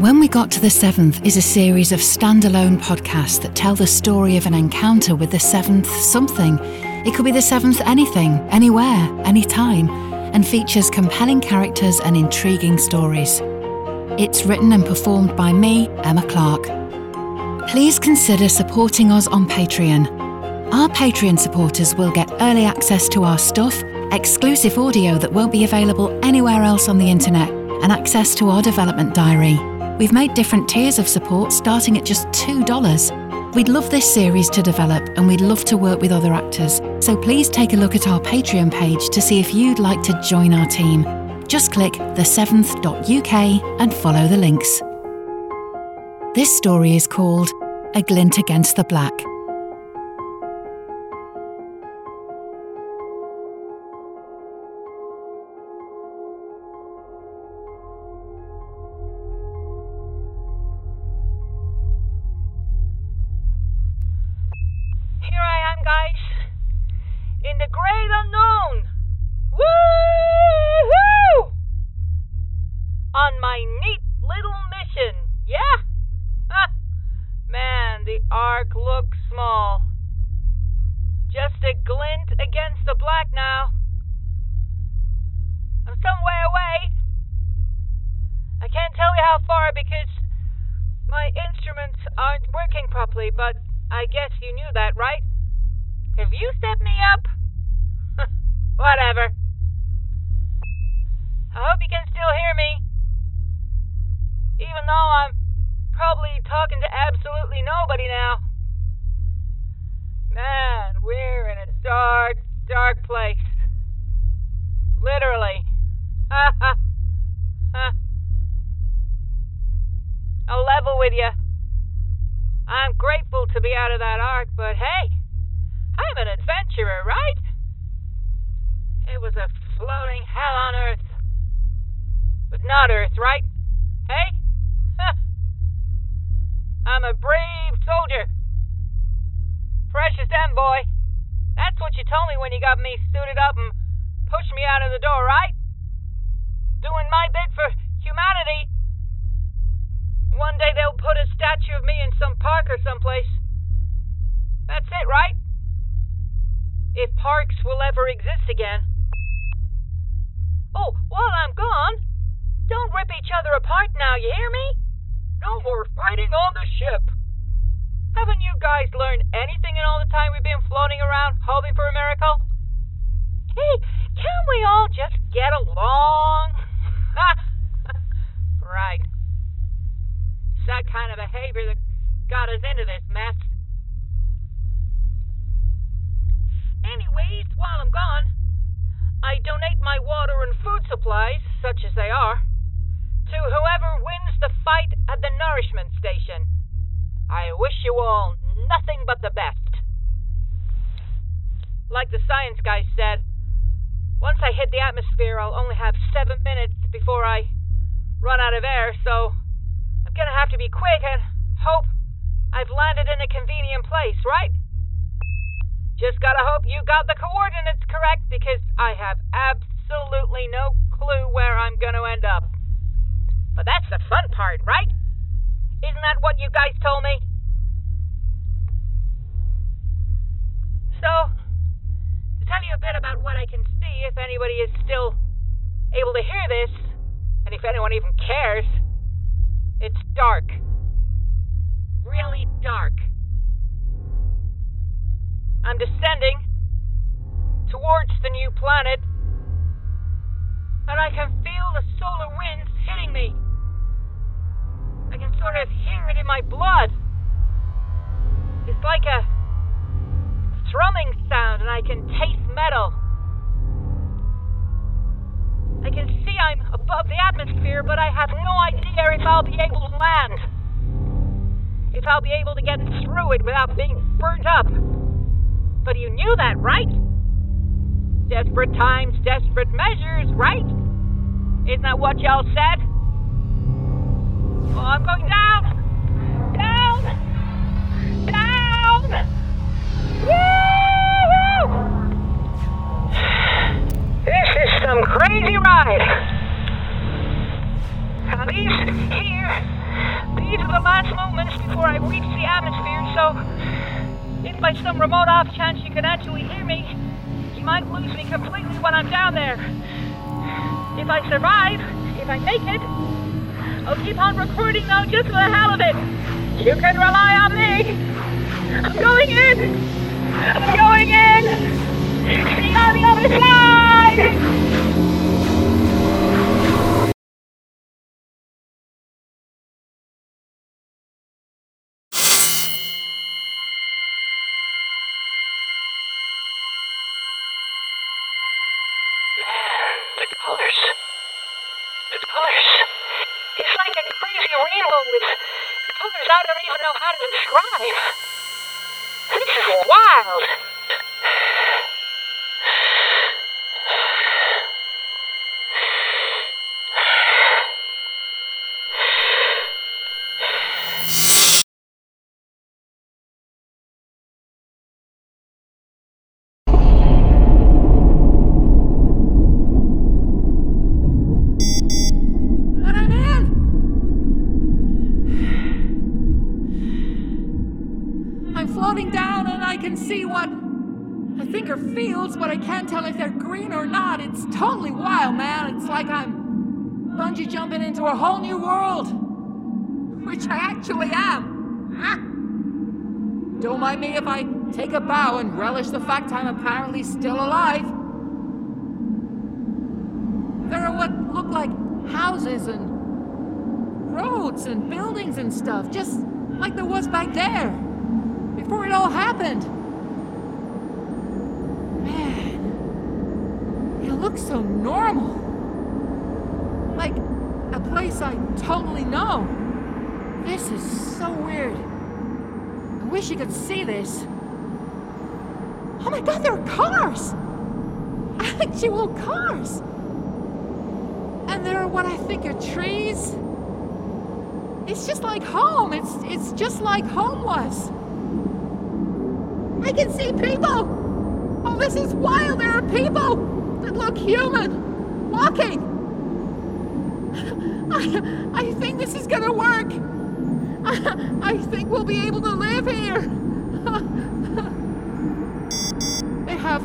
When We Got to the Seventh is a series of standalone podcasts that tell the story of an encounter with the seventh something. It could be the seventh anything, anywhere, anytime, and features compelling characters and intriguing stories. It's written and performed by me, Emma Clark. Please consider supporting us on Patreon. Our Patreon supporters will get early access to our stuff, exclusive audio that won't be available anywhere else on the internet, and access to our development diary. We've made different tiers of support starting at just $2. We'd love this series to develop and we'd love to work with other actors, so please take a look at our Patreon page to see if you'd like to join our team. Just click the7th.uk and follow the links. This story is called A Glint Against the Black. Guys. In the great unknown. Woo-hoo! On my neat little mission. Yeah? Ha! Man, the ark looks small. Just a glint against the black now. I'm some way away. I can't tell you how far because my instruments aren't working properly, but I guess you knew that, right? Have you set me up? Whatever. I hope you can still hear me. Even though I'm probably talking to absolutely nobody now. Man, we're in a dark, dark place. Literally. Ha ha. Ha. I'll level with you. I'm grateful to be out of that ark, but hey, I'm an adventurer, right? It was a floating hell on Earth. But not Earth, right? Hey? I'm a brave soldier. Fresh as boy. That's what you told me when you got me suited up and pushed me out of the door, right? Doing my bit for humanity. One day they'll put a statue of me in some park or someplace. That's it, right? If parks will ever exist again. Oh, while I'm gone, don't rip each other apart now, you hear me? No more fighting on the ship. Haven't you guys learned anything in all the time we've been floating around hoping for a miracle? Hey, can't we all just get along? Right. It's that kind of behavior that got us into this mess. Anyways, while I'm gone, I donate my water and food supplies, such as they are, to whoever wins the fight at the nourishment station. I wish you all nothing but the best. Like the science guy said, once I hit the atmosphere, I'll only have seven minutes before I run out of air, so I'm gonna have to be quick and hope I've landed in a convenient place, right? Just gotta hope you got the coordinates correct because I have absolutely no clue where I'm gonna end up. But that's the fun part, right? Isn't that what you guys told me? So, to tell you a bit about what I can see, if anybody is still able to hear this, and if anyone even cares, it's dark. Really dark. I'm descending towards the new planet, and I can feel the solar winds hitting me. I can sort of hear it in my blood. It's like a thrumming sound, and I can taste metal. I can see I'm above the atmosphere, but I have no idea if I'll be able to land. If I'll be able to get through it without being burnt up. But you knew that, right? Desperate times, desperate measures, right? Isn't that what y'all said? Oh, I'm going down! Down! Down! Woo! This is some crazy ride. At least here these are the last moments before I reach the atmosphere, so if by some remote off chance you can actually hear me, you might lose me completely when I'm down there. If I survive, if I make it, I'll keep on recording though just for the hell of it. You can rely on me. I'm going in. I'm going in. See you on the other side. Like a crazy rainbow with colors I don't even know how to describe. This is wild. Floating down and I can see what I think are fields, but I can't tell if they're green or not. It's totally wild, man. It's like I'm bungee jumping into a whole new world. Which I actually am. Don't mind me if I take a bow and relish the fact I'm apparently still alive. There are what look like houses and roads and buildings and stuff, just like there was back there, before it all happened. Man, it looks so normal. Like a place I totally know. This is so weird. I wish you could see this. Oh my god, there are cars! Actual cars! And there are what I think are trees. It's just like home. It's it's just like home was. I can see people. Oh, this is wild. There are people that look human walking. I, I think this is gonna work. I, I think we'll be able to live here. they have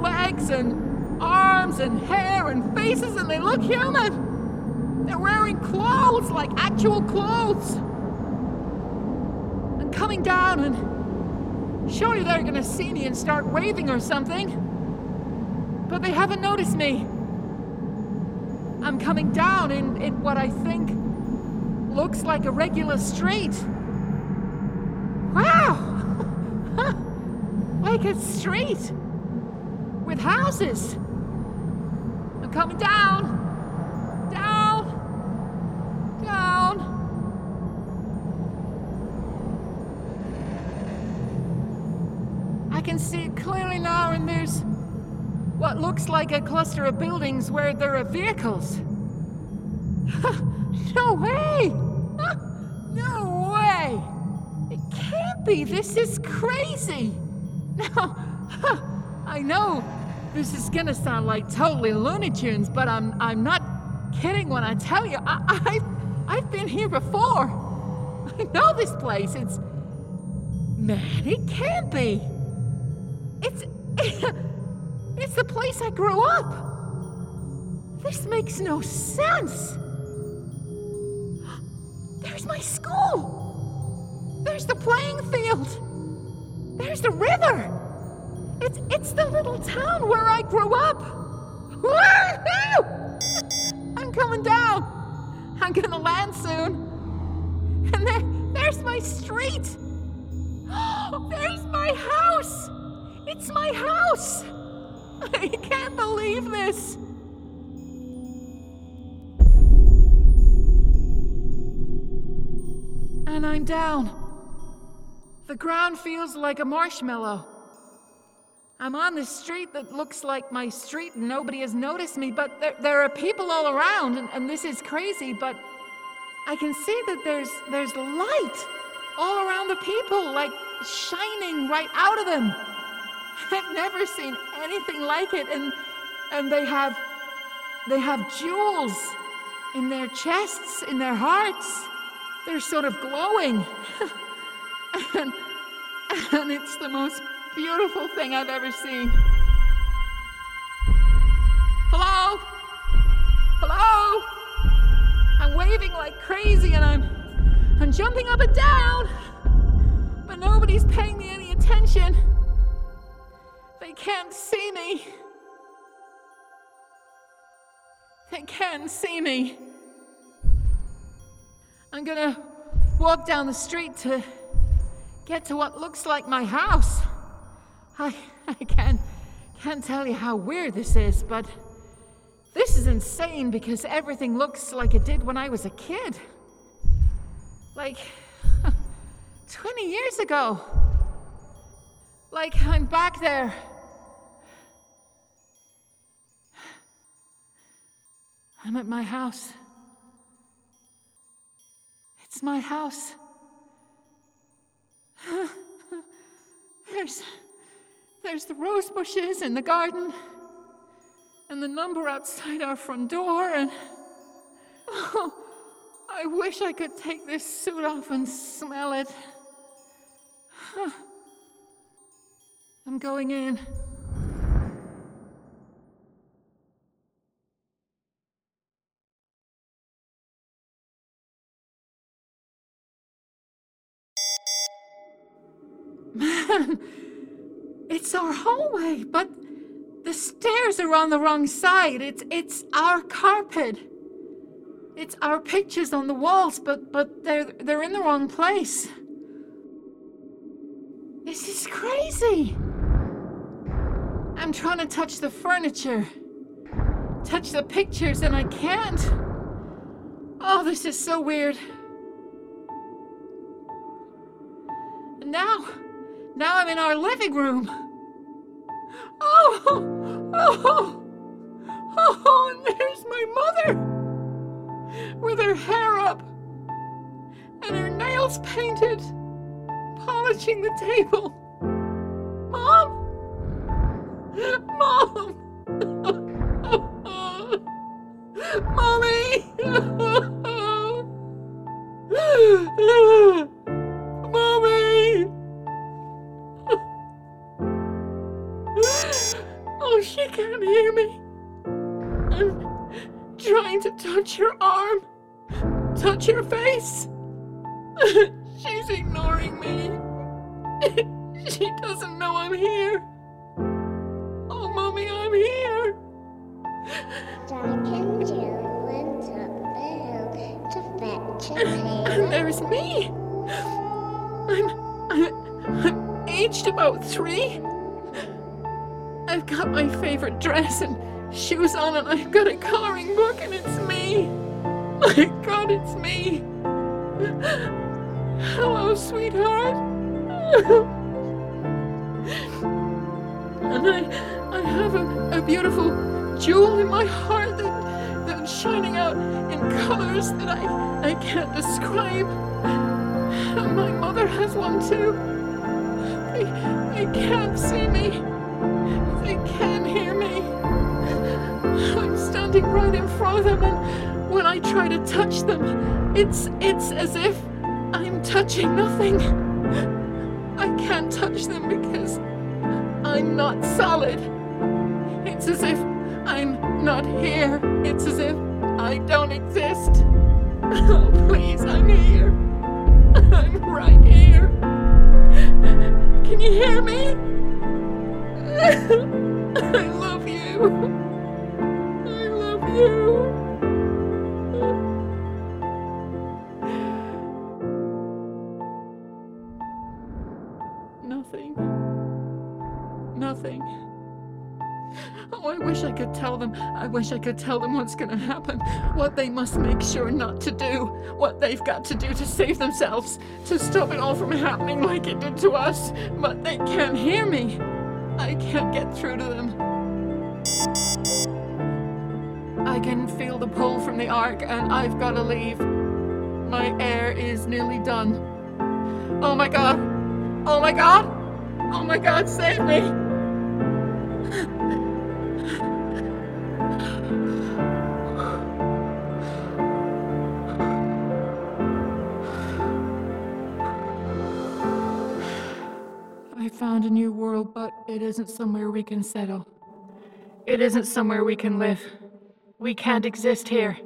legs and arms and hair and faces, and they look human. They're wearing clothes, like actual clothes. And coming down, and surely they're gonna see me and start waving or something. But they haven't noticed me. I'm coming down in, in what I think looks like a regular street. Wow! like a street with houses. I'm coming down. Down. Can see it clearly now, and there's what looks like a cluster of buildings where there are vehicles. no way! No way! It can't be! This is crazy! Now, I know this is gonna sound like totally Looney Tunes, but I'm I'm not kidding when I tell you I, I've I've been here before. I know this place. It's man, it can't be. It's it's the place I grew up. This makes no sense. There's my school. There's the playing field. There's the river. It's it's the little town where I grew up. I'm coming down. I'm gonna land soon. And there, there's my street. There's my house. It's my house. I can't believe this. And I'm down. The ground feels like a marshmallow. I'm on this street that looks like my street and nobody has noticed me, but there, there are people all around, and, and this is crazy, but I can see that there's there's light all around the people, like shining right out of them. I've never seen anything like it, and and they have they have jewels in their chests, in their hearts. they're sort of glowing. and, and it's the most beautiful thing I've ever seen. Hello? Hello? I'm waving like crazy and I'm I'm jumping up and down. But nobody's paying me any attention. They can't see me. They can't see me. I'm gonna walk down the street to get to what looks like my house. I, I can't, can't tell you how weird this is, but this is insane because everything looks like it did when I was a kid. Like 20 years ago. Like I'm back there. I'm at my house. It's my house. There's there's the rose bushes in the garden and the number outside our front door and oh, I wish I could take this suit off and smell it. I'm going in. It's our hallway, but the stairs are on the wrong side. It's it's our carpet. It's our pictures on the walls, but but they're they're in the wrong place. This is crazy. I'm trying to touch the furniture, touch the pictures, and I can't. Oh, this is so weird. And now, now I'm in our living room. Oh, oh, oh, and there's my mother with her hair up and her nails painted, polishing the table. Touch her face. She's ignoring me. She doesn't know I'm here. Oh, Mommy, I'm here. And there's me. I'm, I'm, I'm aged about three. I've got my favorite dress and shoes on, and I've got a coloring book, and it's me. My God, it's me. Hello, sweetheart. and I, I have a, a beautiful jewel in my heart that, that's shining out in colors that I, I can't describe. And my mother has one too. They, they can't see me. They can't hear me. I'm standing right in front of them, and when I try to touch them, it's it's as if I'm touching nothing. I can't touch them because I'm not solid. It's as if I'm not here. It's as if I don't exist. Oh, please, I'm here. I'm right here. Can you hear me? I love you. I love you. I could tell them. I wish I could tell them what's going to happen. What they must make sure not to do. What they've got to do to save themselves. To stop it all from happening like it did to us. But they can't hear me. I can't get through to them. I can feel the pull from the ark, and I've got to leave. My air is nearly done. Oh my god! Oh my god! Oh my god, save me! But it isn't somewhere we can settle. It isn't somewhere we can live. We can't exist here.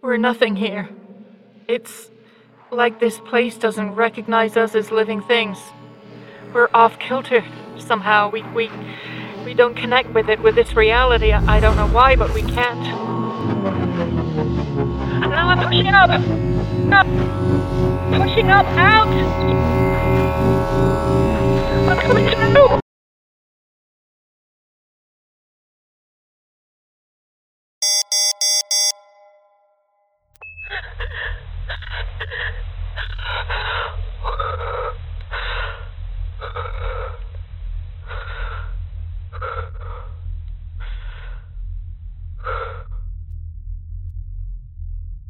We're nothing here. It's like this place doesn't recognize us as living things. We're off kilter somehow. We we we don't connect with it with this reality. I don't know why, but we can't. I'm pushing up. Up. Pushing up out. I'm coming through.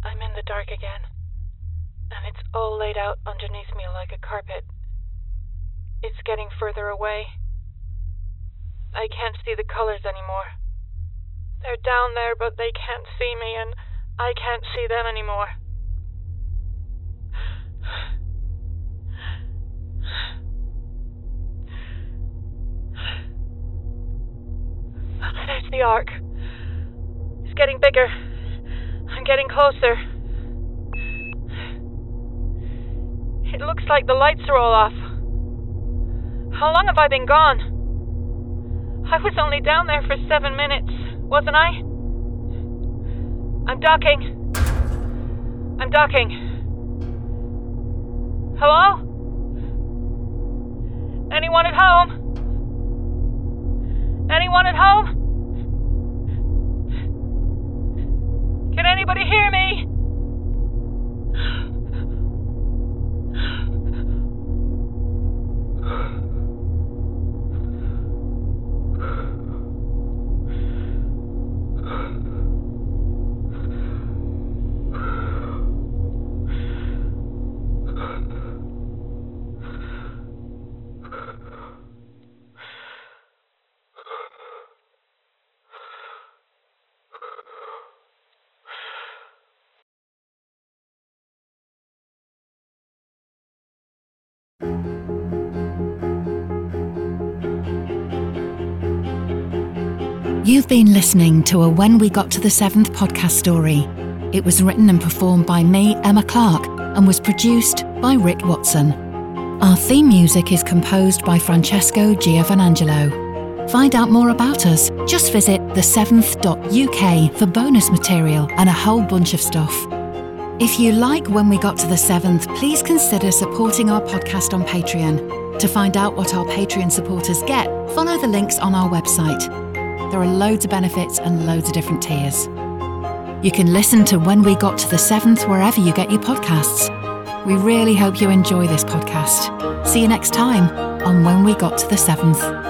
I'm in the dark again, and it's all laid out underneath me like a carpet. It's getting further away. I can't see the colors anymore. They're down there, but they can't see me, and I can't see them anymore. There's the ark. It's getting bigger. I'm getting closer. Looks like the lights are all off. How long have I been gone? I was only down there for seven minutes, wasn't I? I'm docking. I'm docking. Hello? Anyone at home? Anyone at home? Can anybody hear me? You've been listening to a When We Got to the Seventh podcast story. It was written and performed by me, Emma Clark, and was produced by Rick Watson. Our theme music is composed by Francesco Giovanangelo. Find out more about us. Just visit the7th.uk for bonus material and a whole bunch of stuff. If you like When We Got to the Seventh, please consider supporting our podcast on Patreon. To find out what our Patreon supporters get, follow the links on our website. There are loads of benefits and loads of different tiers. You can listen to When We Got to the Seventh wherever you get your podcasts. We really hope you enjoy this podcast. See you next time on When We Got to the Seventh.